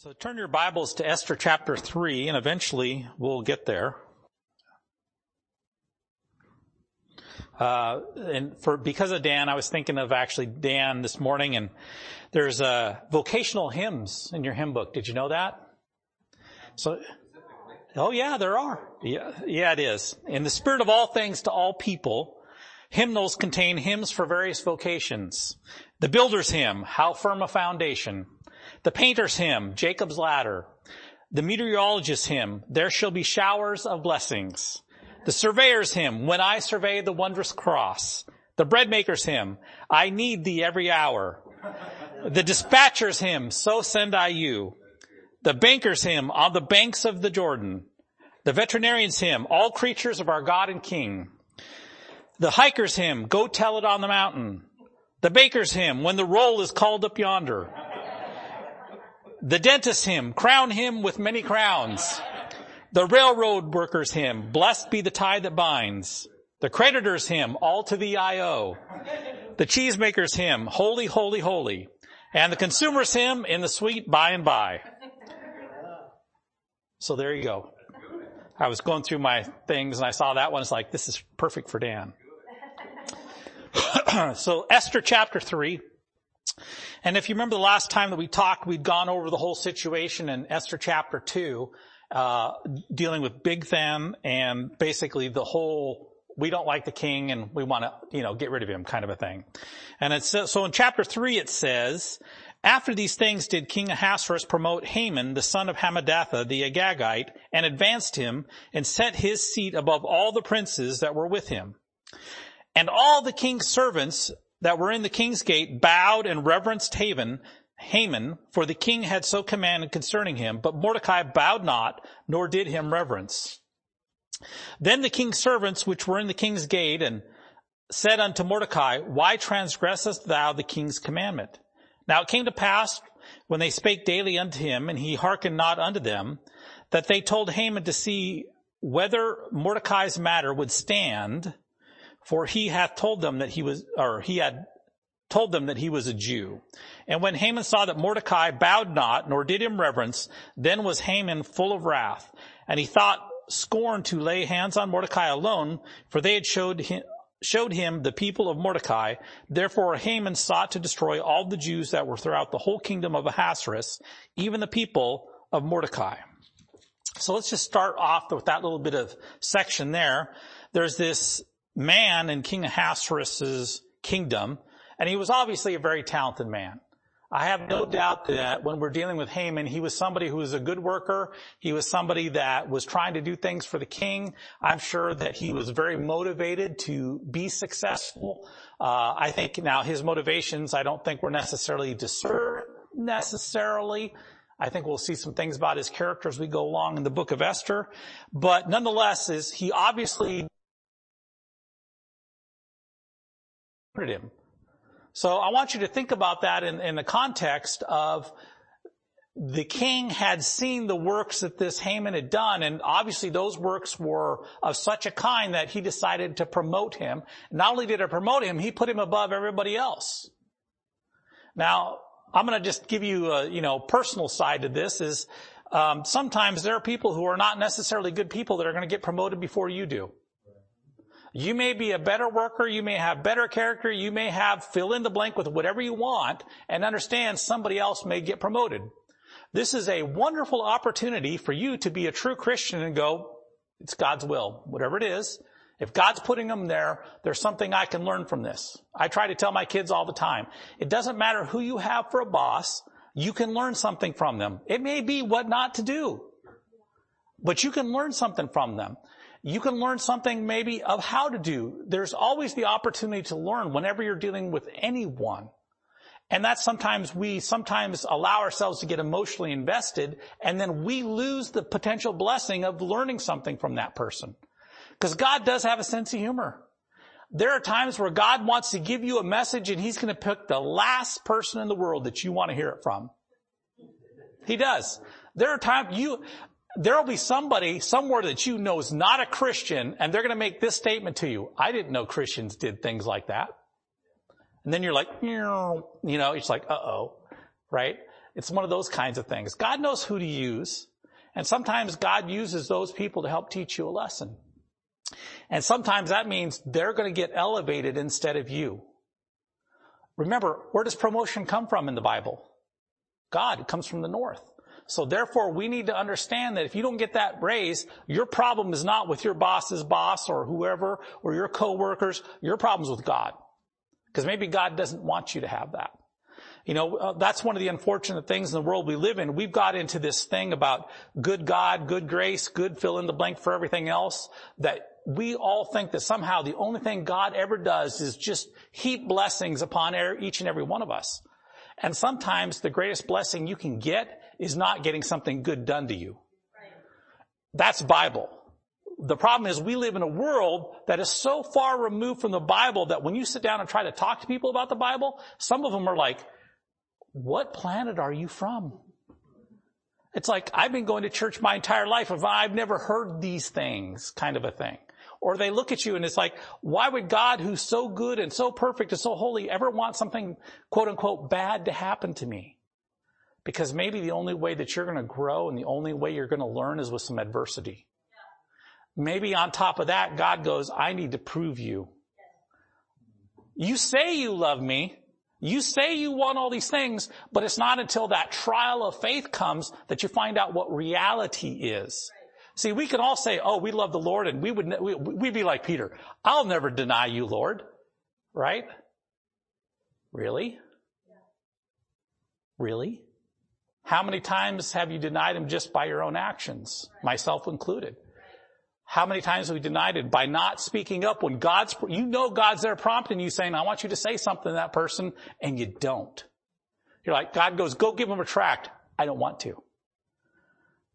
So turn your Bibles to Esther chapter 3 and eventually we'll get there. Uh, and for, because of Dan, I was thinking of actually Dan this morning and there's, uh, vocational hymns in your hymn book. Did you know that? So, oh yeah, there are. Yeah, yeah, it is. In the spirit of all things to all people, hymnals contain hymns for various vocations. The builder's hymn, how firm a foundation. The painter's hymn, Jacob's ladder. The meteorologist's hymn, there shall be showers of blessings. The surveyor's hymn, when I survey the wondrous cross. The breadmaker's hymn, I need thee every hour. The dispatcher's hymn, so send I you. The banker's hymn, on the banks of the Jordan. The veterinarian's hymn, all creatures of our God and King. The hiker's hymn, go tell it on the mountain. The baker's hymn, when the roll is called up yonder. The dentist's hymn, crown him with many crowns. The railroad worker's hymn, blessed be the tie that binds. The creditor's hymn, all to the IO. The cheesemaker's hymn, holy, holy, holy. And the consumer's hymn, in the sweet by and by. So there you go. I was going through my things and I saw that one. It's like, this is perfect for Dan. so Esther chapter three. And if you remember the last time that we talked, we'd gone over the whole situation in Esther chapter 2, uh, dealing with Bigthan and basically the whole, we don't like the king and we want to, you know, get rid of him kind of a thing. And it's, so in chapter 3 it says, after these things did King Ahasuerus promote Haman, the son of Hammedatha, the Agagite, and advanced him and set his seat above all the princes that were with him. And all the king's servants that were in the king's gate bowed and reverenced Haman, Haman, for the king had so commanded concerning him, but Mordecai bowed not, nor did him reverence. Then the king's servants which were in the king's gate and said unto Mordecai, why transgressest thou the king's commandment? Now it came to pass when they spake daily unto him and he hearkened not unto them, that they told Haman to see whether Mordecai's matter would stand for he hath told them that he was, or he had told them that he was a Jew. And when Haman saw that Mordecai bowed not, nor did him reverence, then was Haman full of wrath. And he thought scorn to lay hands on Mordecai alone, for they had showed him, showed him the people of Mordecai. Therefore Haman sought to destroy all the Jews that were throughout the whole kingdom of Ahasuerus, even the people of Mordecai. So let's just start off with that little bit of section there. There's this man in King Ahasuerus' kingdom, and he was obviously a very talented man. I have no doubt that when we're dealing with Haman, he was somebody who was a good worker. He was somebody that was trying to do things for the king. I'm sure that he was very motivated to be successful. Uh, I think now his motivations, I don't think were necessarily discerned necessarily. I think we'll see some things about his character as we go along in the book of Esther. But nonetheless, is he obviously him. So I want you to think about that in, in the context of the king had seen the works that this Haman had done, and obviously those works were of such a kind that he decided to promote him. Not only did he promote him, he put him above everybody else. Now, I'm going to just give you a, you know, personal side to this is, um, sometimes there are people who are not necessarily good people that are going to get promoted before you do. You may be a better worker, you may have better character, you may have fill in the blank with whatever you want and understand somebody else may get promoted. This is a wonderful opportunity for you to be a true Christian and go, it's God's will, whatever it is. If God's putting them there, there's something I can learn from this. I try to tell my kids all the time, it doesn't matter who you have for a boss, you can learn something from them. It may be what not to do, but you can learn something from them you can learn something maybe of how to do. There's always the opportunity to learn whenever you're dealing with anyone. And that's sometimes we sometimes allow ourselves to get emotionally invested and then we lose the potential blessing of learning something from that person. Because God does have a sense of humor. There are times where God wants to give you a message and he's going to pick the last person in the world that you want to hear it from. He does. There are times you, there'll be somebody somewhere that you know is not a Christian and they're going to make this statement to you. I didn't know Christians did things like that. And then you're like, you know, it's like, uh-oh, right? It's one of those kinds of things. God knows who to use. And sometimes God uses those people to help teach you a lesson. And sometimes that means they're going to get elevated instead of you. Remember, where does promotion come from in the Bible? God. Comes from the north. So therefore, we need to understand that if you don't get that raise, your problem is not with your boss's boss or whoever or your coworkers. Your problem's with God. Because maybe God doesn't want you to have that. You know, uh, that's one of the unfortunate things in the world we live in. We've got into this thing about good God, good grace, good fill in the blank for everything else that we all think that somehow the only thing God ever does is just heap blessings upon each and every one of us. And sometimes the greatest blessing you can get is not getting something good done to you. That's Bible. The problem is we live in a world that is so far removed from the Bible that when you sit down and try to talk to people about the Bible, some of them are like, what planet are you from? It's like, I've been going to church my entire life if I've never heard these things kind of a thing. Or they look at you and it's like, why would God who's so good and so perfect and so holy ever want something quote unquote bad to happen to me? Because maybe the only way that you're going to grow and the only way you're going to learn is with some adversity. Maybe on top of that, God goes, I need to prove you. You say you love me. You say you want all these things, but it's not until that trial of faith comes that you find out what reality is. See, we can all say, oh, we love the Lord and we would, we'd be like Peter. I'll never deny you, Lord. Right? Really? Really? How many times have you denied him just by your own actions? Myself included. How many times have we denied it by not speaking up when God's, you know God's there prompting you saying, I want you to say something to that person and you don't. You're like, God goes, go give him a tract. I don't want to.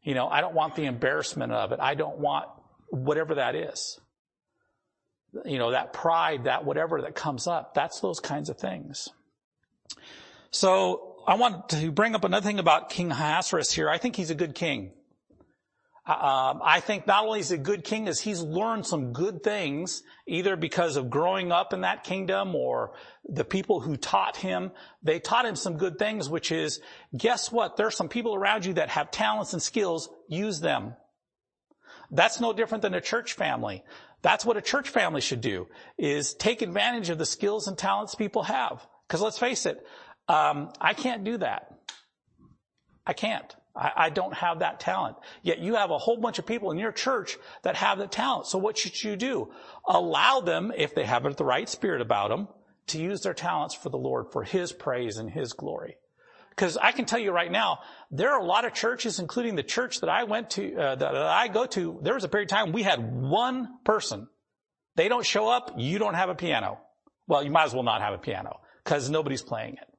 You know, I don't want the embarrassment of it. I don't want whatever that is. You know, that pride, that whatever that comes up, that's those kinds of things. So I want to bring up another thing about King Ahasuerus here. I think he's a good king. Um, I think not only is he a good king, as he's learned some good things, either because of growing up in that kingdom or the people who taught him. They taught him some good things, which is, guess what? There's some people around you that have talents and skills. Use them. That's no different than a church family. That's what a church family should do, is take advantage of the skills and talents people have. Because let's face it, um, I can't do that. I can't. I, I, don't have that talent. Yet you have a whole bunch of people in your church that have the talent. So what should you do? Allow them, if they have the right spirit about them, to use their talents for the Lord, for His praise and His glory. Because I can tell you right now, there are a lot of churches, including the church that I went to, uh, that, that I go to. There was a period of time we had one person. They don't show up, you don't have a piano. Well, you might as well not have a piano because nobody's playing it.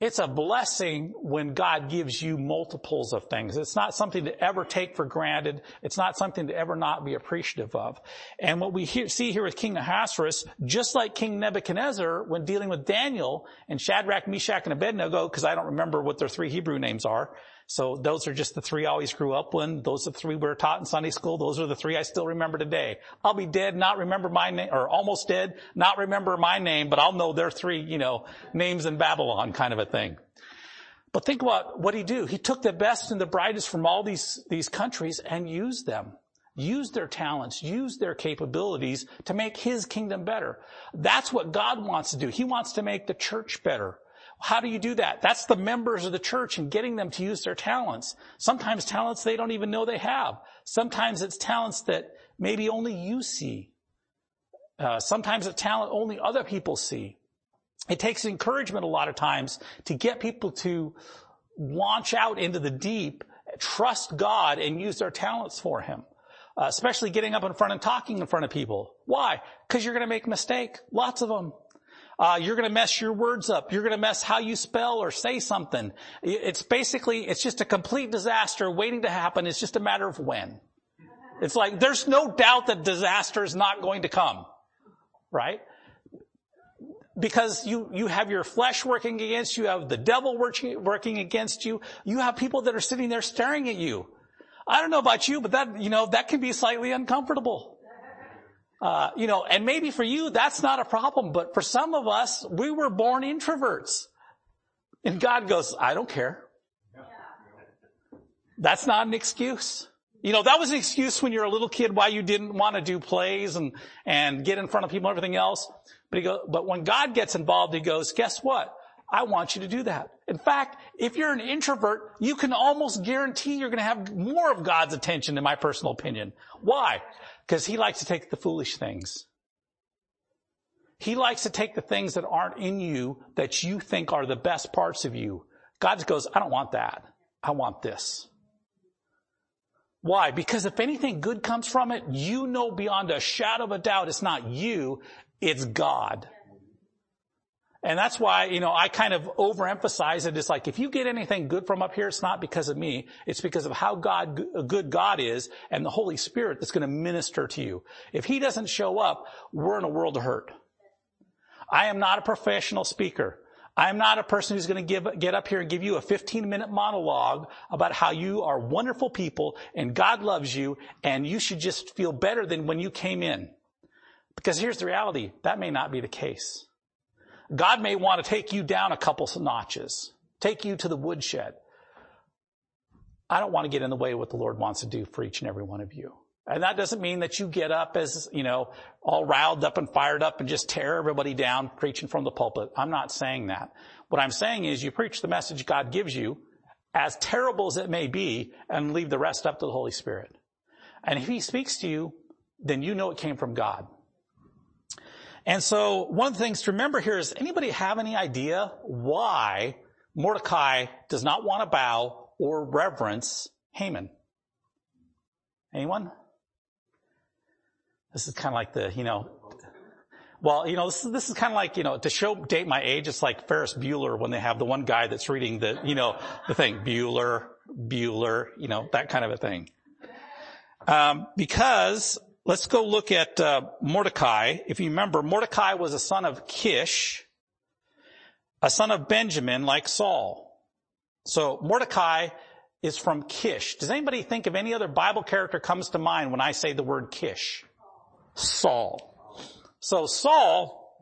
It's a blessing when God gives you multiples of things. It's not something to ever take for granted. It's not something to ever not be appreciative of. And what we hear, see here with King Ahasuerus, just like King Nebuchadnezzar, when dealing with Daniel and Shadrach, Meshach, and Abednego, because I don't remember what their three Hebrew names are, so those are just the three I always grew up with. Those are the three we were taught in Sunday school. Those are the three I still remember today. I'll be dead, not remember my name, or almost dead, not remember my name, but I'll know their three, you know, names in Babylon kind of a thing. But think about what he do. He took the best and the brightest from all these, these countries and used them. Used their talents, used their capabilities to make his kingdom better. That's what God wants to do. He wants to make the church better. How do you do that? That's the members of the church and getting them to use their talents. Sometimes talents they don't even know they have. Sometimes it's talents that maybe only you see. Uh, sometimes it's talent only other people see. It takes encouragement a lot of times to get people to launch out into the deep, trust God, and use their talents for Him. Uh, especially getting up in front and talking in front of people. Why? Because you're going to make a mistake. Lots of them. Uh, you're going to mess your words up. You're going to mess how you spell or say something. It's basically, it's just a complete disaster waiting to happen. It's just a matter of when. It's like, there's no doubt that disaster is not going to come. Right? Because you, you have your flesh working against you, you have the devil working, working against you, you have people that are sitting there staring at you. I don't know about you, but that, you know, that can be slightly uncomfortable. Uh, you know, and maybe for you that's not a problem, but for some of us, we were born introverts. And God goes, I don't care. That's not an excuse. You know, that was an excuse when you're a little kid why you didn't want to do plays and, and get in front of people and everything else. But he goes, but when God gets involved, he goes, guess what? I want you to do that. In fact, if you're an introvert, you can almost guarantee you're going to have more of God's attention in my personal opinion. Why? Because he likes to take the foolish things. He likes to take the things that aren't in you that you think are the best parts of you. God goes, I don't want that. I want this. Why? Because if anything good comes from it, you know beyond a shadow of a doubt it's not you, it's God. And that's why, you know, I kind of overemphasize it. It's like, if you get anything good from up here, it's not because of me. It's because of how God, good God is and the Holy Spirit that's going to minister to you. If He doesn't show up, we're in a world of hurt. I am not a professional speaker. I'm not a person who's going to give, get up here and give you a 15 minute monologue about how you are wonderful people and God loves you and you should just feel better than when you came in. Because here's the reality. That may not be the case. God may want to take you down a couple of notches, take you to the woodshed. I don't want to get in the way of what the Lord wants to do for each and every one of you. And that doesn't mean that you get up as, you know, all riled up and fired up and just tear everybody down preaching from the pulpit. I'm not saying that. What I'm saying is you preach the message God gives you, as terrible as it may be, and leave the rest up to the Holy Spirit. And if He speaks to you, then you know it came from God. And so one of the things to remember here is anybody have any idea why Mordecai does not want to bow or reverence Haman? Anyone? This is kind of like the, you know, well, you know, this is, this is kind of like, you know, to show, date my age, it's like Ferris Bueller when they have the one guy that's reading the, you know, the thing, Bueller, Bueller, you know, that kind of a thing. Um, because let's go look at uh, Mordecai. If you remember, Mordecai was a son of Kish, a son of Benjamin, like Saul. So Mordecai is from Kish. Does anybody think of any other Bible character comes to mind when I say the word Kish? Saul. So Saul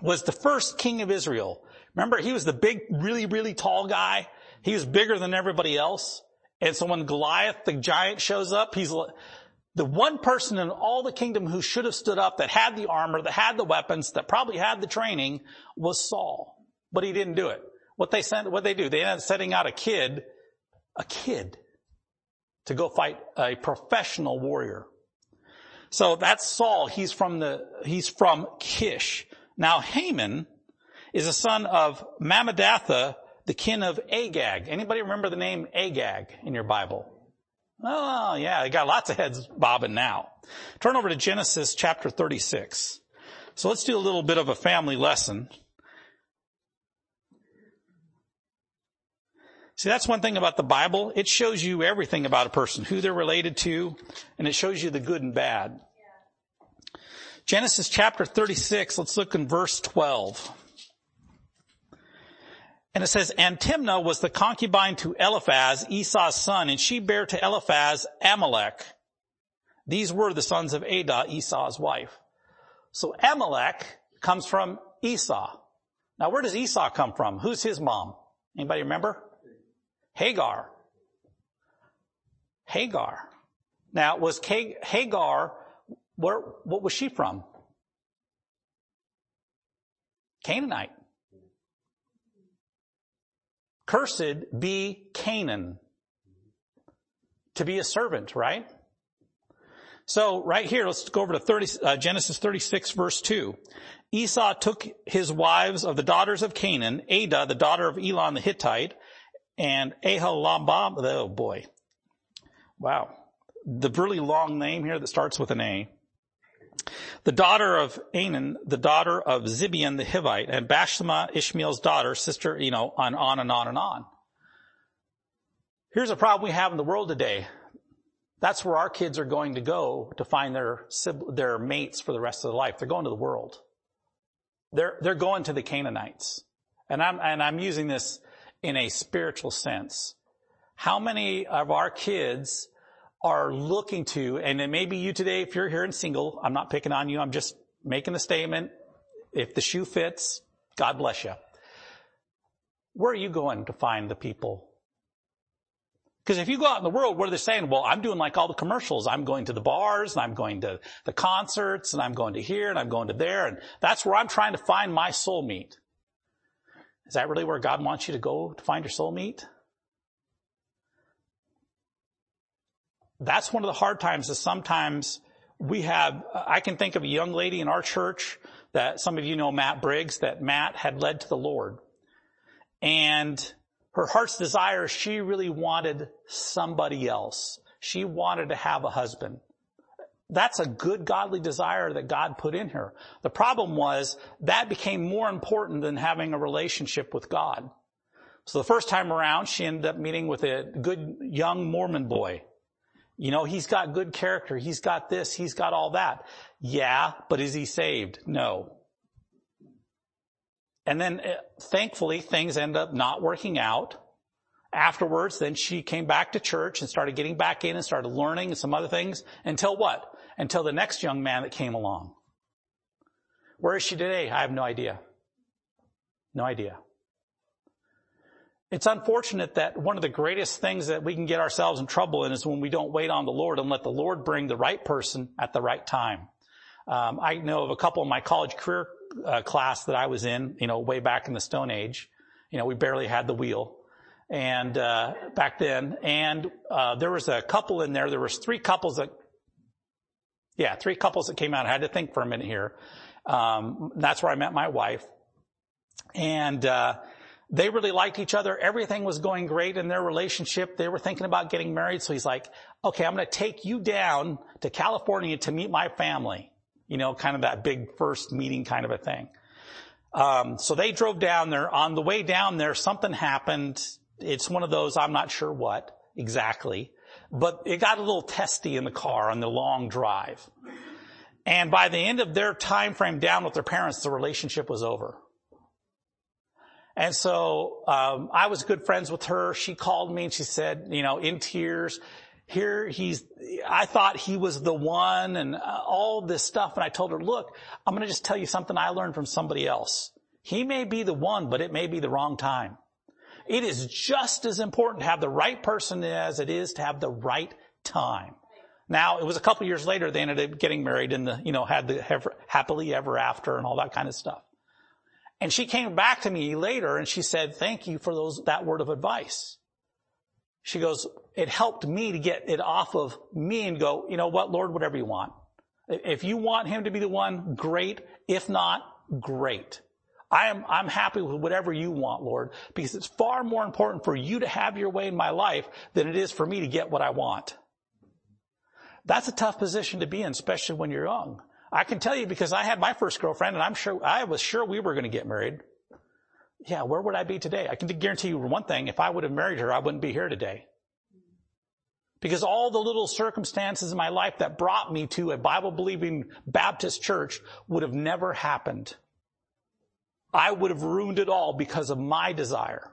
was the first king of Israel. Remember, he was the big, really, really tall guy. He was bigger than everybody else. And so when Goliath, the giant, shows up, he's the one person in all the kingdom who should have stood up, that had the armor, that had the weapons, that probably had the training, was Saul. But he didn't do it. What they sent, what they do, they ended up setting out a kid, a kid, to go fight a professional warrior. So that's Saul. He's from the, he's from Kish. Now Haman is a son of Hammedatha, the kin of Agag. Anybody remember the name Agag in your Bible? Oh yeah, I got lots of heads bobbing now. Turn over to Genesis chapter 36. So let's do a little bit of a family lesson. See, that's one thing about the Bible. It shows you everything about a person, who they're related to, and it shows you the good and bad. Genesis chapter 36, let's look in verse 12. And it says, and Timnah was the concubine to Eliphaz, Esau's son, and she bare to Eliphaz Amalek. These were the sons of Adah, Esau's wife. So Amalek comes from Esau. Now where does Esau come from? Who's his mom? Anybody remember? Hagar. Hagar. Now, was Hagar, where, what was she from? Canaanite. Cursed be Canaan. To be a servant, right? So right here, let's go over to 30, uh, Genesis 36 verse 2. Esau took his wives of the daughters of Canaan, Adah, the daughter of Elon the Hittite, and Aholabah, oh boy. Wow. The really long name here that starts with an A. The daughter of Anan, the daughter of Zibeon the Hivite, and Bashma, Ishmael's daughter, sister, you know, on, on and on and on. Here's a problem we have in the world today. That's where our kids are going to go to find their, their mates for the rest of their life. They're going to the world. They're, they're going to the Canaanites. And I'm, and I'm using this in a spiritual sense. How many of our kids are looking to, and it may be you today if you're here and single, I'm not picking on you, I'm just making a statement. If the shoe fits, God bless you. where are you going to find the people? Because if you go out in the world, what are they saying? Well, I'm doing like all the commercials. I'm going to the bars and I'm going to the concerts and I'm going to here and I'm going to there. And that's where I'm trying to find my soulmate. Is that really where God wants you to go to find your soulmate? That's one of the hard times is sometimes we have, I can think of a young lady in our church that some of you know Matt Briggs, that Matt had led to the Lord. And her heart's desire, she really wanted somebody else. She wanted to have a husband. That's a good godly desire that God put in her. The problem was that became more important than having a relationship with God. So the first time around, she ended up meeting with a good young Mormon boy. You know, he's got good character. He's got this. He's got all that. Yeah, but is he saved? No. And then uh, thankfully things end up not working out. Afterwards, then she came back to church and started getting back in and started learning and some other things until what? Until the next young man that came along. Where is she today? I have no idea. No idea. It's unfortunate that one of the greatest things that we can get ourselves in trouble in is when we don't wait on the Lord and let the Lord bring the right person at the right time. Um, I know of a couple in my college career uh, class that I was in, you know, way back in the Stone Age. You know, we barely had the wheel, and uh, back then, and uh, there was a couple in there. There was three couples that, yeah, three couples that came out. I had to think for a minute here. Um, that's where I met my wife, and uh, they really liked each other. Everything was going great in their relationship. They were thinking about getting married. So he's like, okay, I'm going to take you down to California to meet my family. You know, kind of that big first meeting kind of a thing. Um, so they drove down there. On the way down there, something happened. It's one of those, I'm not sure what exactly, but it got a little testy in the car on the long drive. And by the end of their time frame down with their parents, the relationship was over. And so um, I was good friends with her. She called me and she said, you know, in tears, here he's, I thought he was the one and uh, all this stuff. And I told her, look, I'm going to just tell you something I learned from somebody else. He may be the one, but it may be the wrong time. It is just as important to have the right person as it is to have the right time. Now, it was a couple years later they ended up getting married and the, you know, had the happily ever after and all that kind of stuff. And she came back to me later and she said, thank you for those, that word of advice. She goes, it helped me to get it off of me and go, you know what, Lord, whatever you want. If you want him to be the one, great. If not, great. I am, I'm happy with whatever you want, Lord, because it's far more important for you to have your way in my life than it is for me to get what I want. That's a tough position to be in, especially when you're young. I can tell you because I had my first girlfriend and I'm sure, I was sure we were going to get married. Yeah, where would I be today? I can guarantee you one thing. If I would have married her, I wouldn't be here today. Because all the little circumstances in my life that brought me to a Bible believing Baptist church would have never happened. I would have ruined it all because of my desire.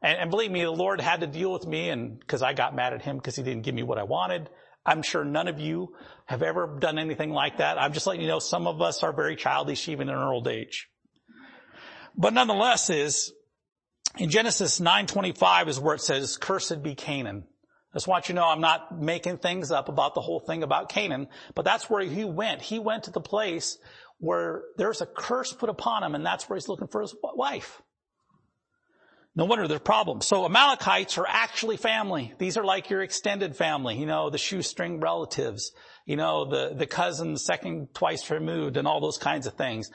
And, and believe me, the Lord had to deal with me and because I got mad at him because he didn't give me what I wanted. I'm sure none of you have ever done anything like that. I'm just letting you know some of us are very childish even in our old age. But nonetheless is, in Genesis 9.25 is where it says, cursed be Canaan. I just want you to know I'm not making things up about the whole thing about Canaan, but that's where he went. He went to the place where there's a curse put upon him and that's where he's looking for his wife. No wonder there's problems. So Amalekites are actually family. These are like your extended family, you know, the shoestring relatives, you know, the, the cousin second twice removed and all those kinds of things.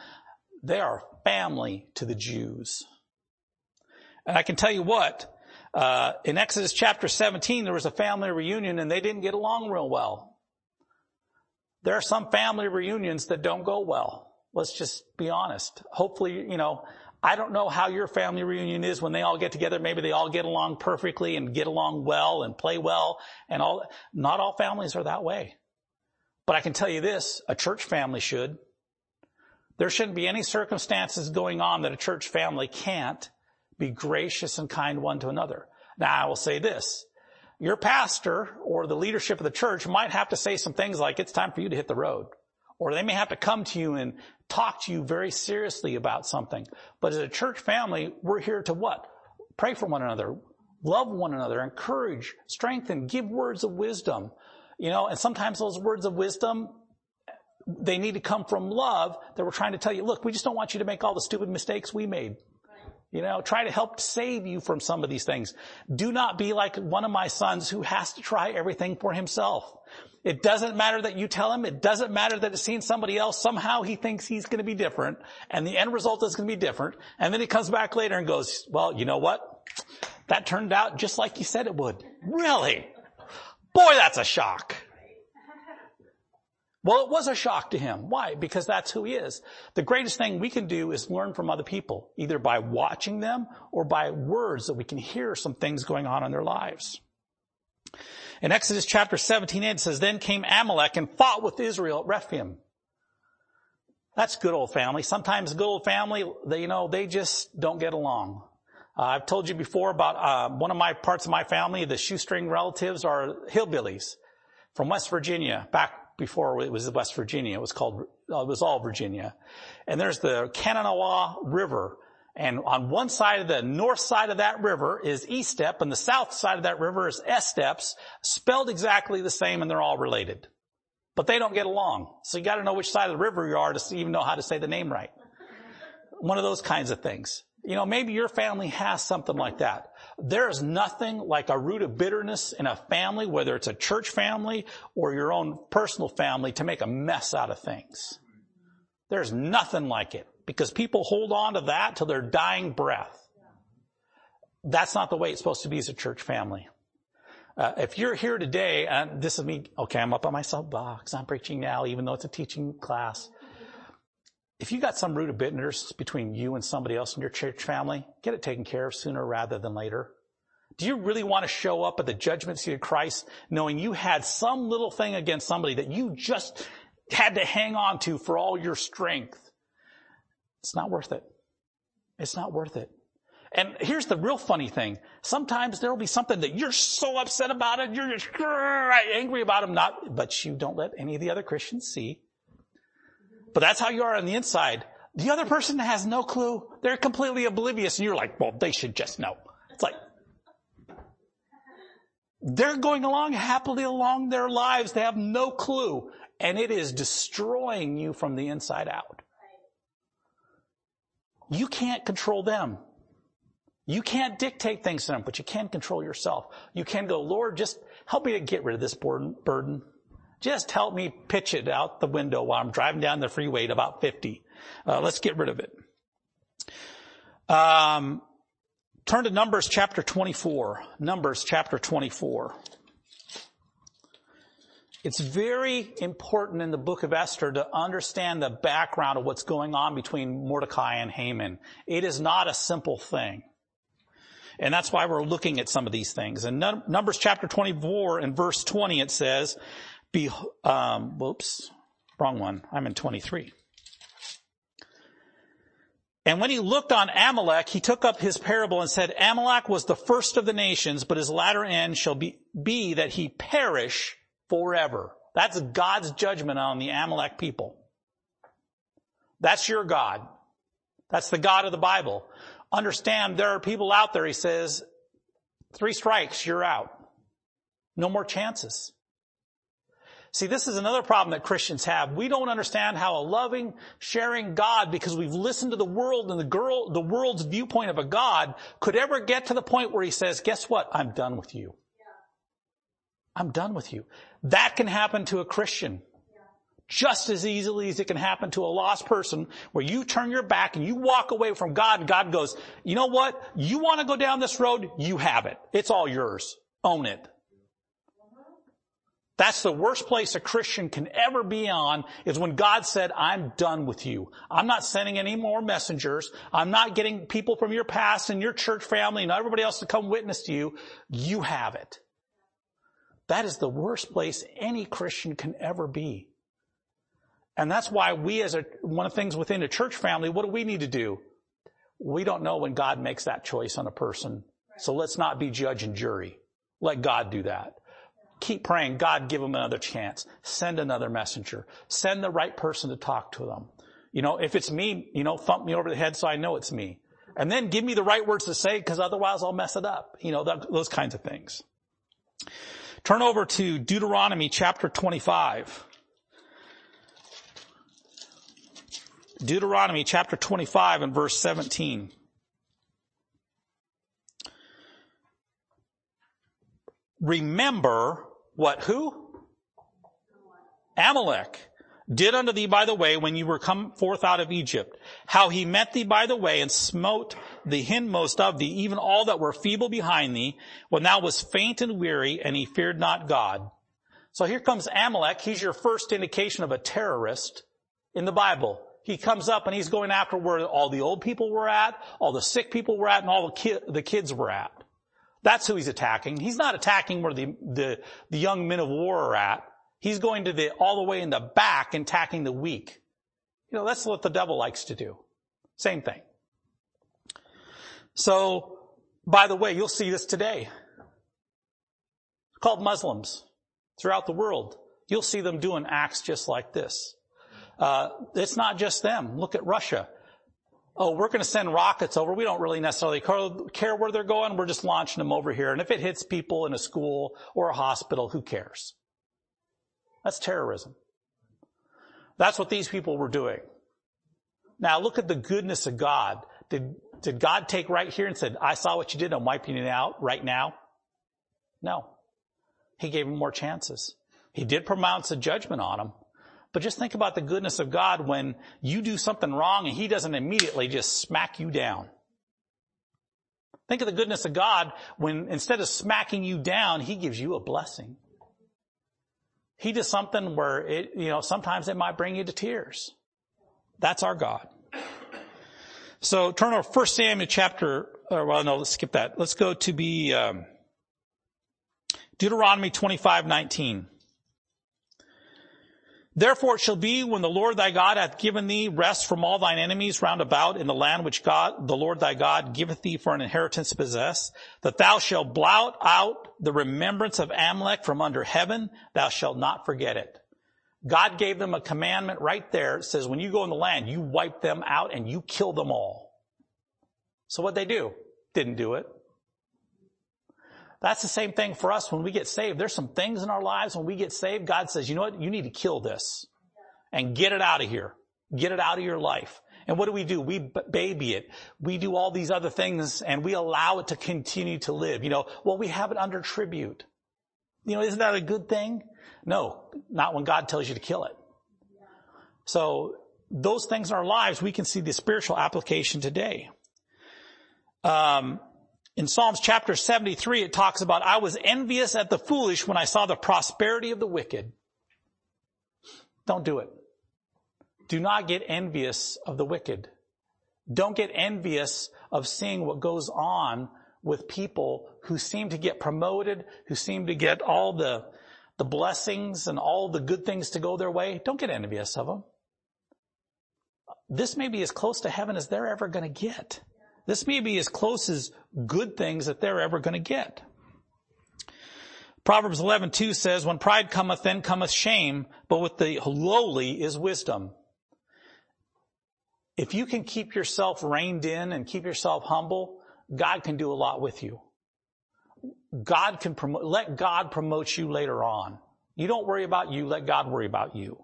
They are family to the Jews. And I can tell you what, uh, in Exodus chapter 17, there was a family reunion and they didn't get along real well. There are some family reunions that don't go well. Let's just be honest. Hopefully, you know, I don't know how your family reunion is when they all get together. Maybe they all get along perfectly and get along well and play well and all. Not all families are that way. But I can tell you this, a church family should. There shouldn't be any circumstances going on that a church family can't be gracious and kind one to another. Now I will say this. Your pastor or the leadership of the church might have to say some things like, it's time for you to hit the road. Or they may have to come to you and talk to you very seriously about something. But as a church family, we're here to what? Pray for one another. Love one another. Encourage, strengthen, give words of wisdom. You know, and sometimes those words of wisdom, they need to come from love that we're trying to tell you, look, we just don't want you to make all the stupid mistakes we made. You know, try to help save you from some of these things. Do not be like one of my sons who has to try everything for himself. It doesn't matter that you tell him. It doesn't matter that it's seen somebody else. Somehow he thinks he's going to be different and the end result is going to be different. And then he comes back later and goes, well, you know what? That turned out just like you said it would. Really? Boy, that's a shock. Well, it was a shock to him. Why? Because that's who he is. The greatest thing we can do is learn from other people, either by watching them or by words that we can hear some things going on in their lives. In Exodus chapter 17, it says, Then came Amalek and fought with Israel at Rephaim. That's good old family. Sometimes good old family, they, you know, they just don't get along. Uh, I've told you before about uh, one of my parts of my family, the shoestring relatives are hillbillies from West Virginia, back before it was West Virginia. It was called, uh, it was all Virginia. And there's the Kanawha River. And on one side of the north side of that river is Estep and the south side of that river is Esteps, spelled exactly the same and they're all related. But they don't get along. So you gotta know which side of the river you are to even know how to say the name right. One of those kinds of things. You know, maybe your family has something like that. There is nothing like a root of bitterness in a family, whether it's a church family or your own personal family, to make a mess out of things. There's nothing like it because people hold on to that till their dying breath. That's not the way it's supposed to be as a church family. Uh, if you're here today, and this is me, okay, I'm up on my soapbox, I'm preaching now, even though it's a teaching class. If you got some root of bitterness between you and somebody else in your church family, get it taken care of sooner rather than later. Do you really want to show up at the judgment seat of Christ knowing you had some little thing against somebody that you just had to hang on to for all your strength? It's not worth it. It's not worth it. And here's the real funny thing. Sometimes there'll be something that you're so upset about it, you're just angry about them, not, but you don't let any of the other Christians see but that's how you are on the inside. The other person has no clue. They're completely oblivious and you're like, well, they should just know. It's like, they're going along happily along their lives. They have no clue and it is destroying you from the inside out. You can't control them. You can't dictate things to them, but you can control yourself. You can go, Lord, just help me to get rid of this burden. Just help me pitch it out the window while I'm driving down the freeway at about 50. Uh, let's get rid of it. Um, turn to Numbers chapter 24. Numbers chapter 24. It's very important in the book of Esther to understand the background of what's going on between Mordecai and Haman. It is not a simple thing. And that's why we're looking at some of these things. In Numbers chapter 24 and verse 20 it says, be, um, whoops, wrong one. I'm in 23. And when he looked on Amalek, he took up his parable and said, Amalek was the first of the nations, but his latter end shall be, be that he perish forever. That's God's judgment on the Amalek people. That's your God. That's the God of the Bible. Understand there are people out there, he says, three strikes, you're out. No more chances. See, this is another problem that Christians have. We don't understand how a loving, sharing God, because we've listened to the world and the girl, the world's viewpoint of a God, could ever get to the point where he says, guess what? I'm done with you. I'm done with you. That can happen to a Christian. Just as easily as it can happen to a lost person where you turn your back and you walk away from God and God goes, you know what? You want to go down this road? You have it. It's all yours. Own it. That's the worst place a Christian can ever be on is when God said, I'm done with you. I'm not sending any more messengers. I'm not getting people from your past and your church family and everybody else to come witness to you. You have it. That is the worst place any Christian can ever be. And that's why we as a, one of the things within a church family, what do we need to do? We don't know when God makes that choice on a person. So let's not be judge and jury. Let God do that keep praying, God, give them another chance. Send another messenger. Send the right person to talk to them. You know, if it's me, you know, thump me over the head so I know it's me. And then give me the right words to say because otherwise I'll mess it up. You know, that, those kinds of things. Turn over to Deuteronomy chapter 25. Deuteronomy chapter 25 and verse 17. Remember what who? Amalek did unto thee by the way when you were come forth out of Egypt, how he met thee by the way and smote the hindmost of thee, even all that were feeble behind thee, when thou was faint and weary, and he feared not God. So here comes Amalek. He's your first indication of a terrorist in the Bible. He comes up and he's going after where all the old people were at, all the sick people were at, and all the, ki- the kids were at. That's who he's attacking. He's not attacking where the, the, the young men of war are at. He's going to the, all the way in the back and attacking the weak. You know, that's what the devil likes to do. Same thing. So, by the way, you'll see this today. It's called Muslims throughout the world. You'll see them doing acts just like this. Uh, it's not just them. Look at Russia. Oh, we're going to send rockets over. We don't really necessarily care where they're going. We're just launching them over here. And if it hits people in a school or a hospital, who cares? That's terrorism. That's what these people were doing. Now look at the goodness of God. Did, did God take right here and said, I saw what you did, I'm wiping it out right now? No. He gave him more chances. He did pronounce a judgment on him. But just think about the goodness of God when you do something wrong and He doesn't immediately just smack you down. Think of the goodness of God when instead of smacking you down, He gives you a blessing. He does something where it, you know, sometimes it might bring you to tears. That's our God. So turn over 1 Samuel chapter, or well, no, let's skip that. Let's go to be, um, Deuteronomy 25, 19. Therefore it shall be when the Lord thy God hath given thee rest from all thine enemies round about in the land which God, the Lord thy God giveth thee for an inheritance to possess, that thou shalt blot out the remembrance of Amalek from under heaven, thou shalt not forget it. God gave them a commandment right there. It says when you go in the land, you wipe them out and you kill them all. So what they do? Didn't do it. That's the same thing for us when we get saved. There's some things in our lives when we get saved, God says, you know what? You need to kill this and get it out of here. Get it out of your life. And what do we do? We baby it. We do all these other things and we allow it to continue to live. You know, well, we have it under tribute. You know, isn't that a good thing? No, not when God tells you to kill it. So those things in our lives, we can see the spiritual application today. Um, in Psalms chapter 73, it talks about, I was envious at the foolish when I saw the prosperity of the wicked. Don't do it. Do not get envious of the wicked. Don't get envious of seeing what goes on with people who seem to get promoted, who seem to get all the, the blessings and all the good things to go their way. Don't get envious of them. This may be as close to heaven as they're ever going to get. This may be as close as good things that they're ever going to get. Proverbs 11:2 says, "When pride cometh, then cometh shame, but with the lowly is wisdom." If you can keep yourself reined in and keep yourself humble, God can do a lot with you. God can promote, let God promote you later on. You don't worry about you, let God worry about you.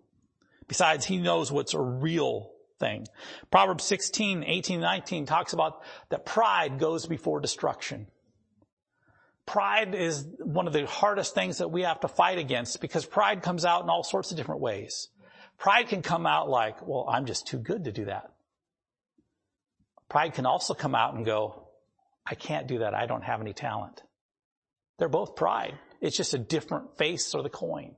Besides, He knows what's a real thing. Proverbs 16, 18, 19 talks about that pride goes before destruction. Pride is one of the hardest things that we have to fight against because pride comes out in all sorts of different ways. Pride can come out like, well, I'm just too good to do that. Pride can also come out and go, I can't do that. I don't have any talent. They're both pride. It's just a different face of the coin.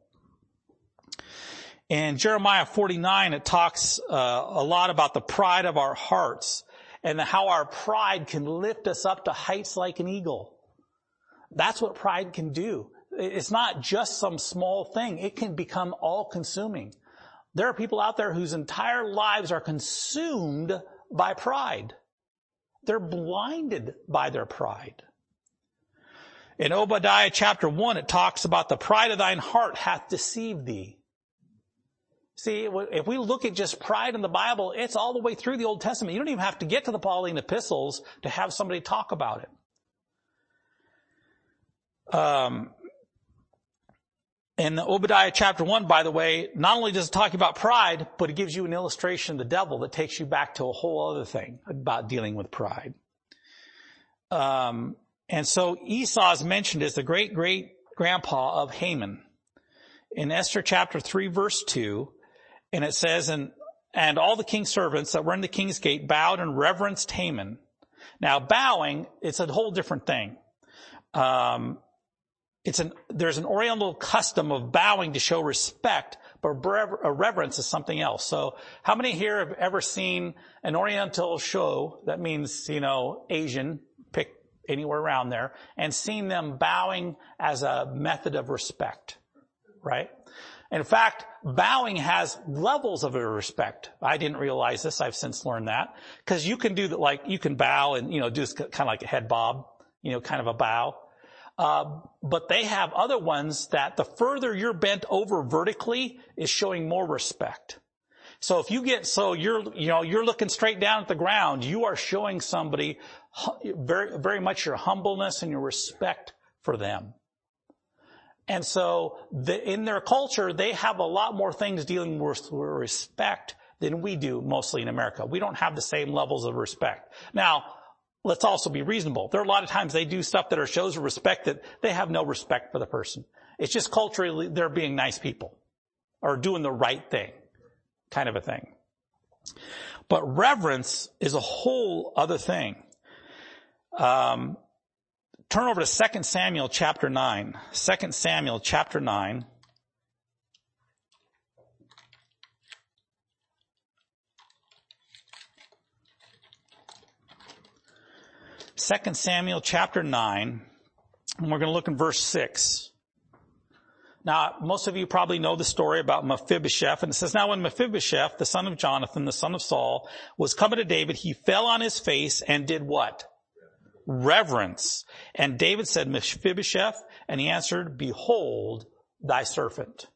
In Jeremiah 49, it talks uh, a lot about the pride of our hearts and how our pride can lift us up to heights like an eagle. That's what pride can do. It's not just some small thing. It can become all consuming. There are people out there whose entire lives are consumed by pride. They're blinded by their pride. In Obadiah chapter 1, it talks about the pride of thine heart hath deceived thee. See, if we look at just pride in the Bible, it's all the way through the Old Testament. You don't even have to get to the Pauline epistles to have somebody talk about it. Um, and Obadiah chapter 1, by the way, not only does it talk about pride, but it gives you an illustration of the devil that takes you back to a whole other thing about dealing with pride. Um, and so Esau is mentioned as the great great grandpa of Haman. In Esther chapter 3 verse 2, and it says, and, and all the king's servants that were in the king's gate bowed and reverenced Haman. Now bowing, it's a whole different thing. Um, it's an, there's an oriental custom of bowing to show respect, but reverence is something else. So how many here have ever seen an oriental show that means, you know, Asian, anywhere around there, and seen them bowing as a method of respect, right? In fact, bowing has levels of respect. I didn't realize this. I've since learned that. Cause you can do that, like, you can bow and, you know, do kind of like a head bob, you know, kind of a bow. Uh, but they have other ones that the further you're bent over vertically is showing more respect. So if you get, so you're, you know, you're looking straight down at the ground, you are showing somebody very, very much your humbleness and your respect for them. And so the, in their culture, they have a lot more things dealing with respect than we do mostly in America. We don't have the same levels of respect. Now, let's also be reasonable. There are a lot of times they do stuff that are shows of respect that they have no respect for the person. It's just culturally they're being nice people or doing the right thing kind of a thing. But reverence is a whole other thing. Um, Turn over to 2 Samuel chapter 9. 2 Samuel chapter 9. Second Samuel chapter 9, and we're going to look in verse 6. Now, most of you probably know the story about Mephibosheth, and it says, Now when Mephibosheth, the son of Jonathan, the son of Saul, was coming to David, he fell on his face and did what? Reverence. And David said, Mephibosheth, and he answered, behold thy servant.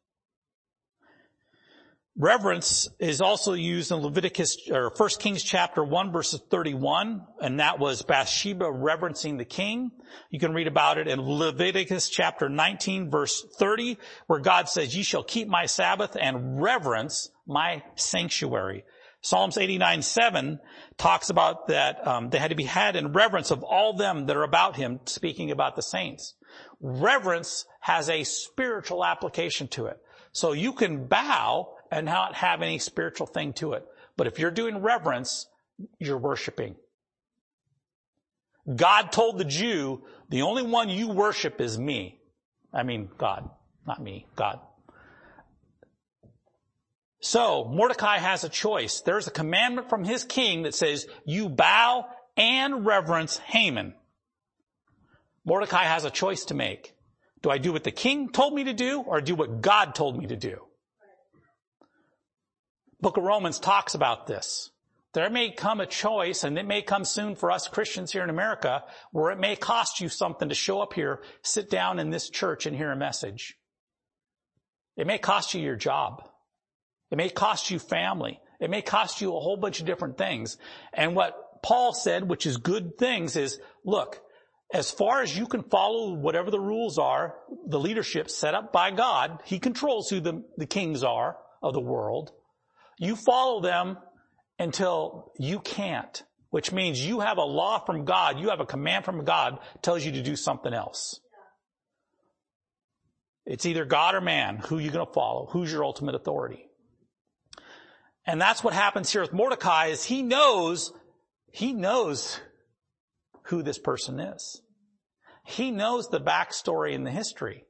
Reverence is also used in Leviticus or 1 Kings chapter 1 verses 31, and that was Bathsheba reverencing the king. You can read about it in Leviticus chapter 19 verse 30, where God says, ye shall keep my Sabbath and reverence my sanctuary. Psalms 89, 7 talks about that um, they had to be had in reverence of all them that are about him, speaking about the saints. Reverence has a spiritual application to it. So you can bow and not have any spiritual thing to it. But if you're doing reverence, you're worshiping. God told the Jew, the only one you worship is me. I mean, God, not me, God. So Mordecai has a choice. There's a commandment from his king that says you bow and reverence Haman. Mordecai has a choice to make. Do I do what the king told me to do or do what God told me to do? Book of Romans talks about this. There may come a choice and it may come soon for us Christians here in America where it may cost you something to show up here, sit down in this church and hear a message. It may cost you your job. It may cost you family. It may cost you a whole bunch of different things. And what Paul said, which is good things, is look, as far as you can follow whatever the rules are, the leadership set up by God, He controls who the, the kings are of the world. You follow them until you can't, which means you have a law from God, you have a command from God tells you to do something else. It's either God or man. Who are you going to follow? Who's your ultimate authority? And that's what happens here with Mordecai is he knows, he knows who this person is. He knows the backstory and the history.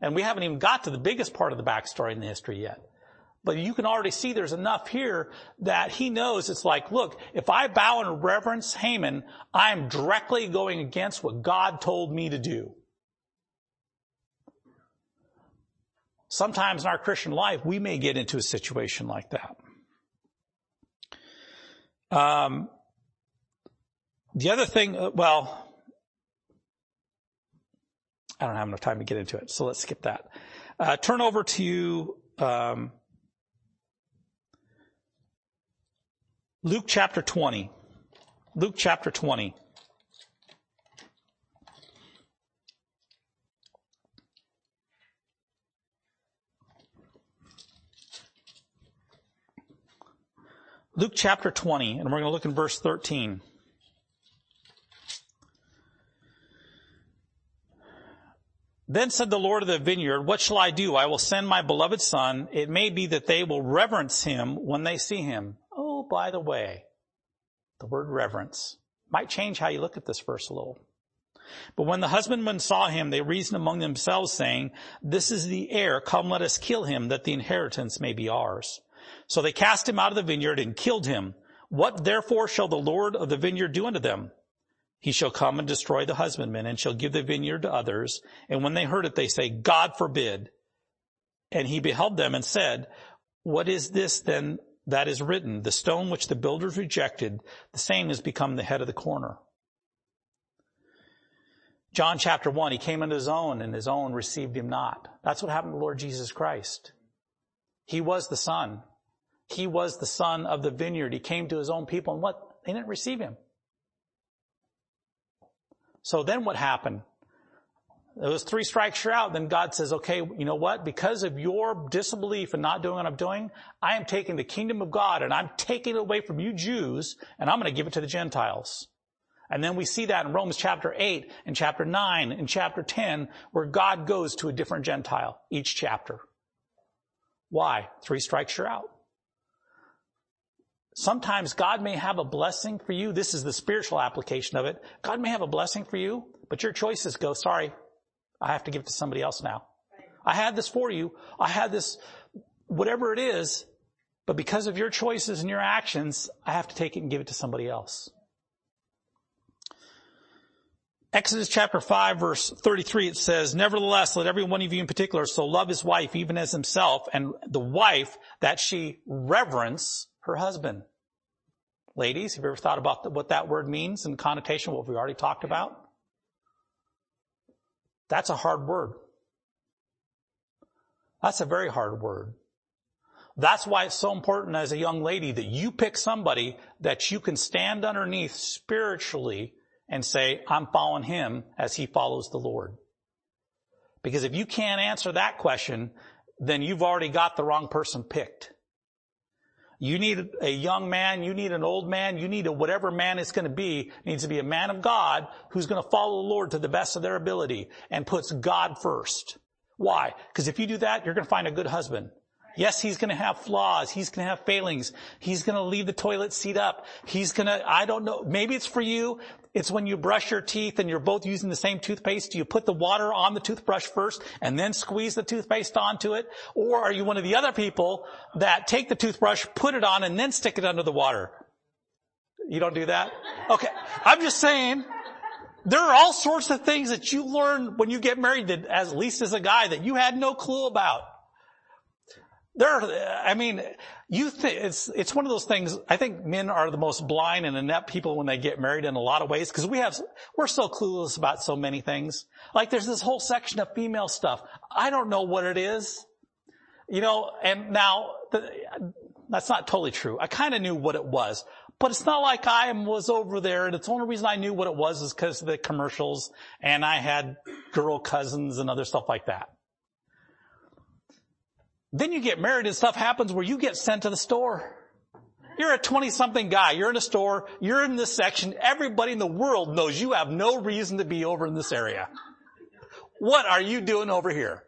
And we haven't even got to the biggest part of the backstory in the history yet. But you can already see there's enough here that he knows it's like, look, if I bow and reverence Haman, I'm directly going against what God told me to do. Sometimes in our Christian life, we may get into a situation like that. Um, the other thing, uh, well, I don't have enough time to get into it, so let's skip that. Uh, turn over to um, Luke chapter 20. Luke chapter 20. Luke chapter 20, and we're going to look in verse 13. Then said the Lord of the vineyard, what shall I do? I will send my beloved son. It may be that they will reverence him when they see him. Oh, by the way, the word reverence might change how you look at this verse a little. But when the husbandmen saw him, they reasoned among themselves saying, this is the heir. Come, let us kill him that the inheritance may be ours. So they cast him out of the vineyard and killed him. What therefore shall the Lord of the vineyard do unto them? He shall come and destroy the husbandmen and shall give the vineyard to others. And when they heard it, they say, God forbid. And he beheld them and said, what is this then that is written? The stone which the builders rejected, the same has become the head of the corner. John chapter one, he came into his own and his own received him not. That's what happened to Lord Jesus Christ. He was the son. He was the son of the vineyard. He came to his own people and what? They didn't receive him. So then what happened? Those three strikes you're out. Then God says, okay, you know what? Because of your disbelief and not doing what I'm doing, I am taking the kingdom of God and I'm taking it away from you Jews and I'm going to give it to the Gentiles. And then we see that in Romans chapter 8 and chapter 9 and chapter 10 where God goes to a different Gentile each chapter. Why? Three strikes you're out. Sometimes God may have a blessing for you. This is the spiritual application of it. God may have a blessing for you, but your choices go, sorry, I have to give it to somebody else now. I had this for you. I had this, whatever it is, but because of your choices and your actions, I have to take it and give it to somebody else. Exodus chapter 5 verse 33 it says, Nevertheless, let every one of you in particular so love his wife even as himself, and the wife that she reverence her husband. Ladies, have you ever thought about what that word means in connotation what we already talked about? That's a hard word. That's a very hard word. That's why it's so important as a young lady that you pick somebody that you can stand underneath spiritually and say, I'm following him as he follows the Lord. Because if you can't answer that question, then you've already got the wrong person picked. You need a young man, you need an old man, you need a whatever man it's going to be, needs to be a man of God who's going to follow the Lord to the best of their ability and puts God first. Why? Because if you do that, you're going to find a good husband. Yes, he's going to have flaws. He's going to have failings. He's going to leave the toilet seat up. He's going to, I don't know, maybe it's for you. It's when you brush your teeth and you're both using the same toothpaste. Do you put the water on the toothbrush first and then squeeze the toothpaste onto it? Or are you one of the other people that take the toothbrush, put it on, and then stick it under the water? You don't do that? Okay. I'm just saying, there are all sorts of things that you learn when you get married that, as least as a guy, that you had no clue about. There I mean, you think, it's, it's one of those things, I think men are the most blind and inept people when they get married in a lot of ways, because we have, we're so clueless about so many things. Like there's this whole section of female stuff. I don't know what it is. You know, and now, the, that's not totally true. I kind of knew what it was. But it's not like I was over there, and it's the only reason I knew what it was is because of the commercials, and I had girl cousins and other stuff like that. Then you get married and stuff happens where you get sent to the store. You're a 20 something guy. You're in a store. You're in this section. Everybody in the world knows you have no reason to be over in this area. What are you doing over here?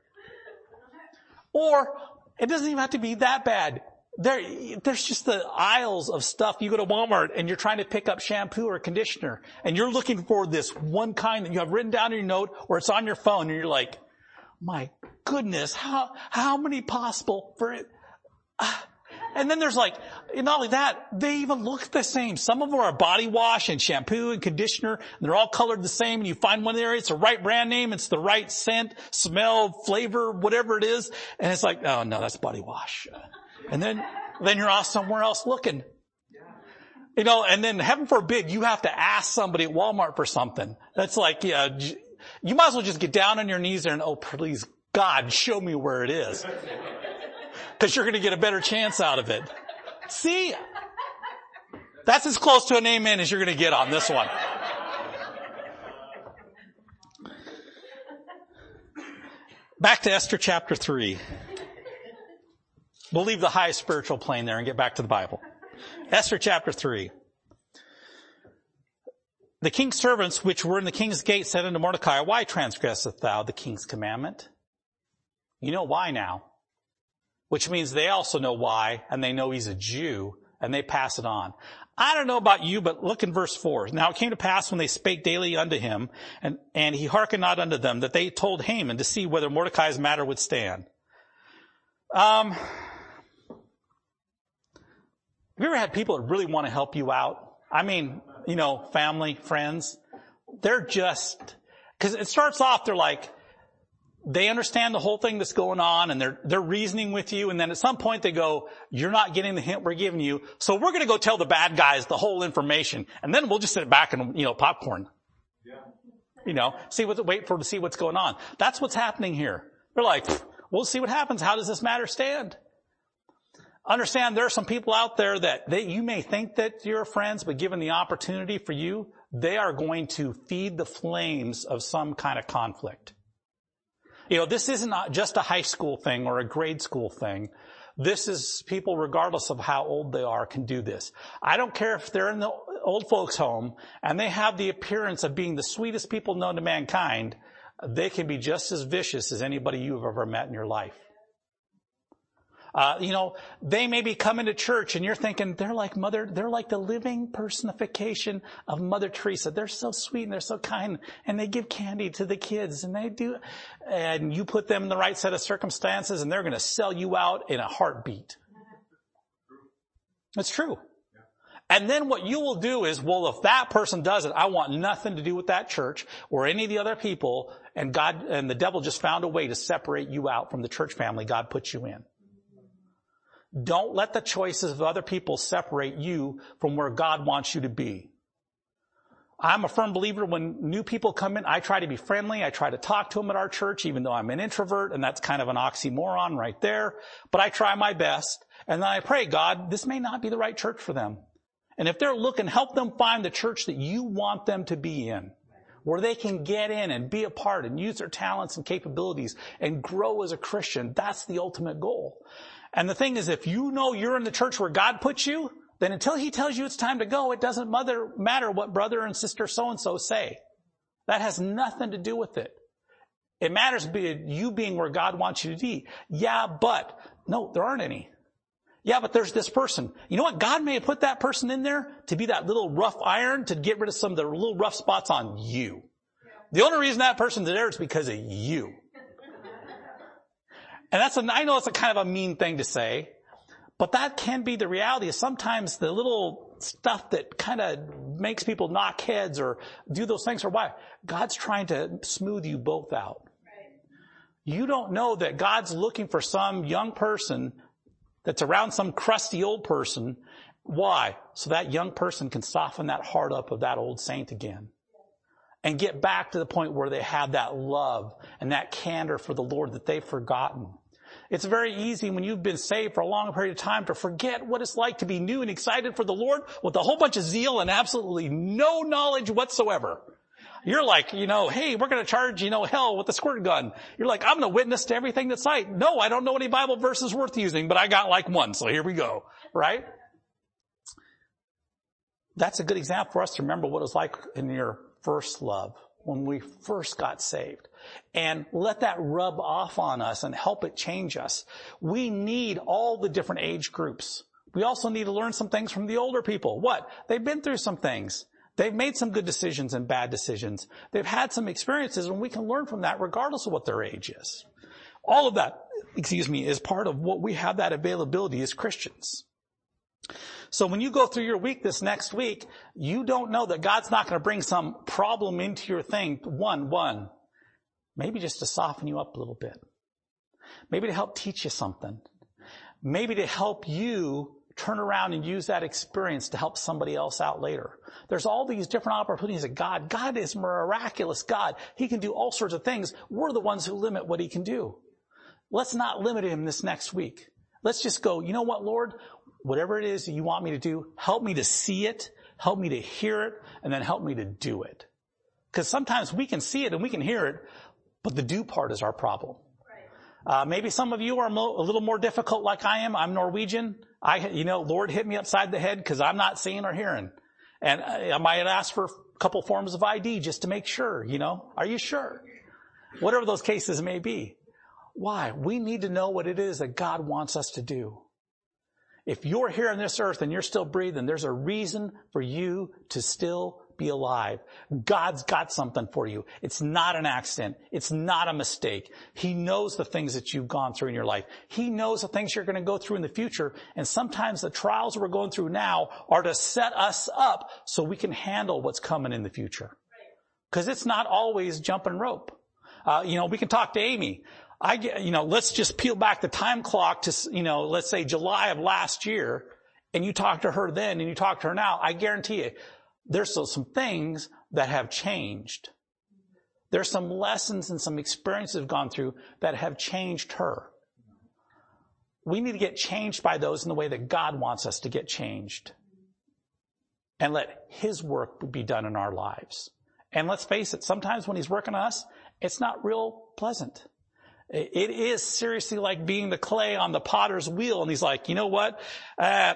Or it doesn't even have to be that bad. There, there's just the aisles of stuff. You go to Walmart and you're trying to pick up shampoo or conditioner and you're looking for this one kind that you have written down in your note or it's on your phone and you're like, my goodness, how, how many possible for it? Uh, and then there's like, not only that, they even look the same. Some of them are body wash and shampoo and conditioner, and they're all colored the same, and you find one there, it's the right brand name, it's the right scent, smell, flavor, whatever it is, and it's like, oh no, that's body wash. And then, then you're off somewhere else looking. You know, and then heaven forbid you have to ask somebody at Walmart for something. That's like, yeah, you might as well just get down on your knees there and, oh, please, God, show me where it is. Cause you're going to get a better chance out of it. See? That's as close to an amen as you're going to get on this one. Back to Esther chapter 3. We'll leave the high spiritual plane there and get back to the Bible. Esther chapter 3. The king's servants which were in the king's gate said unto Mordecai, Why transgresseth thou the king's commandment? You know why now. Which means they also know why, and they know he's a Jew, and they pass it on. I don't know about you, but look in verse 4. Now it came to pass when they spake daily unto him, and, and he hearkened not unto them, that they told Haman to see whether Mordecai's matter would stand. Um, have you ever had people that really want to help you out? I mean, you know, family, friends. They're just, cause it starts off, they're like, they understand the whole thing that's going on and they're, they're reasoning with you. And then at some point they go, you're not getting the hint we're giving you. So we're going to go tell the bad guys the whole information and then we'll just sit back and, you know, popcorn. Yeah. You know, see what, wait for to see what's going on. That's what's happening here. They're like, we'll see what happens. How does this matter stand? Understand there are some people out there that they, you may think that you're friends, but given the opportunity for you, they are going to feed the flames of some kind of conflict. You know, this isn't just a high school thing or a grade school thing. This is people, regardless of how old they are, can do this. I don't care if they're in the old folks home and they have the appearance of being the sweetest people known to mankind. They can be just as vicious as anybody you've ever met in your life. Uh, you know, they may be coming to church and you're thinking they're like mother, they're like the living personification of Mother Teresa. They're so sweet and they're so kind and they give candy to the kids and they do, and you put them in the right set of circumstances and they're going to sell you out in a heartbeat. It's true. And then what you will do is, well, if that person does it, I want nothing to do with that church or any of the other people. And God, and the devil just found a way to separate you out from the church family God put you in. Don't let the choices of other people separate you from where God wants you to be. I'm a firm believer when new people come in, I try to be friendly. I try to talk to them at our church, even though I'm an introvert, and that's kind of an oxymoron right there. But I try my best. And then I pray, God, this may not be the right church for them. And if they're looking, help them find the church that you want them to be in. Where they can get in and be a part and use their talents and capabilities and grow as a Christian. That's the ultimate goal. And the thing is, if you know you're in the church where God puts you, then until he tells you it's time to go, it doesn't matter what brother and sister so-and-so say. That has nothing to do with it. It matters you being where God wants you to be. Yeah, but, no, there aren't any. Yeah, but there's this person. You know what? God may have put that person in there to be that little rough iron to get rid of some of the little rough spots on you. The only reason that person's there is because of you. And that's a, I know it's a kind of a mean thing to say, but that can be the reality. Sometimes the little stuff that kind of makes people knock heads or do those things or why? God's trying to smooth you both out. You don't know that God's looking for some young person that's around some crusty old person. Why? So that young person can soften that heart up of that old saint again and get back to the point where they have that love and that candor for the Lord that they've forgotten. It's very easy when you've been saved for a long period of time to forget what it's like to be new and excited for the Lord with a whole bunch of zeal and absolutely no knowledge whatsoever. You're like, you know, hey, we're going to charge, you know, hell with a squirt gun. You're like, I'm going to witness to everything that's right. No, I don't know any Bible verses worth using, but I got like one. So here we go. Right? That's a good example for us to remember what it was like in your first love when we first got saved and let that rub off on us and help it change us. We need all the different age groups. We also need to learn some things from the older people. What? They've been through some things. They've made some good decisions and bad decisions. They've had some experiences and we can learn from that regardless of what their age is. All of that, excuse me, is part of what we have that availability as Christians. So when you go through your week this next week, you don't know that God's not going to bring some problem into your thing. One, one, maybe just to soften you up a little bit. Maybe to help teach you something. Maybe to help you turn around and use that experience to help somebody else out later. There's all these different opportunities that God, God is miraculous God. He can do all sorts of things. We're the ones who limit what he can do. Let's not limit him this next week. Let's just go, you know what, Lord? Whatever it is that you want me to do, help me to see it, help me to hear it, and then help me to do it. Because sometimes we can see it and we can hear it, but the do part is our problem. Uh, maybe some of you are mo- a little more difficult like I am. I'm Norwegian. I, you know, Lord hit me upside the head because I'm not seeing or hearing. And I, I might ask for a couple forms of ID just to make sure, you know, are you sure? Whatever those cases may be. Why? We need to know what it is that God wants us to do. If you're here on this earth and you're still breathing, there's a reason for you to still be alive. God's got something for you. It's not an accident. It's not a mistake. He knows the things that you've gone through in your life. He knows the things you're going to go through in the future. And sometimes the trials we're going through now are to set us up so we can handle what's coming in the future. Cause it's not always jumping rope. Uh, you know, we can talk to Amy. I get, you know, let's just peel back the time clock to, you know, let's say July of last year and you talk to her then and you talk to her now. I guarantee you there's still some things that have changed. There's some lessons and some experiences have gone through that have changed her. We need to get changed by those in the way that God wants us to get changed. And let His work be done in our lives. And let's face it, sometimes when He's working on us, it's not real pleasant. It is seriously like being the clay on the potter's wheel. And He's like, you know what? Uh,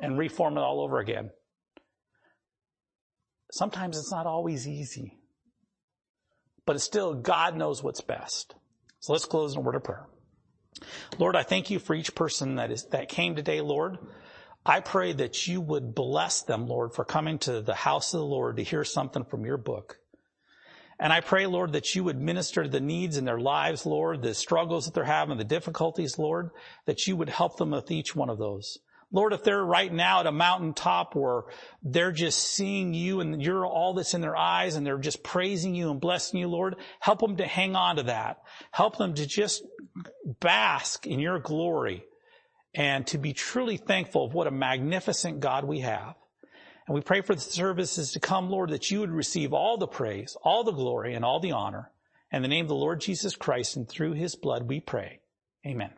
and reform it all over again. Sometimes it's not always easy, but it's still God knows what's best. So let's close in a word of prayer. Lord, I thank you for each person that is, that came today, Lord. I pray that you would bless them, Lord, for coming to the house of the Lord to hear something from your book. And I pray, Lord, that you would minister to the needs in their lives, Lord, the struggles that they're having, the difficulties, Lord, that you would help them with each one of those. Lord, if they're right now at a mountaintop where they're just seeing you and you're all that's in their eyes and they're just praising you and blessing you, Lord, help them to hang on to that. Help them to just bask in your glory and to be truly thankful of what a magnificent God we have. And we pray for the services to come, Lord, that you would receive all the praise, all the glory, and all the honor. In the name of the Lord Jesus Christ and through his blood we pray. Amen.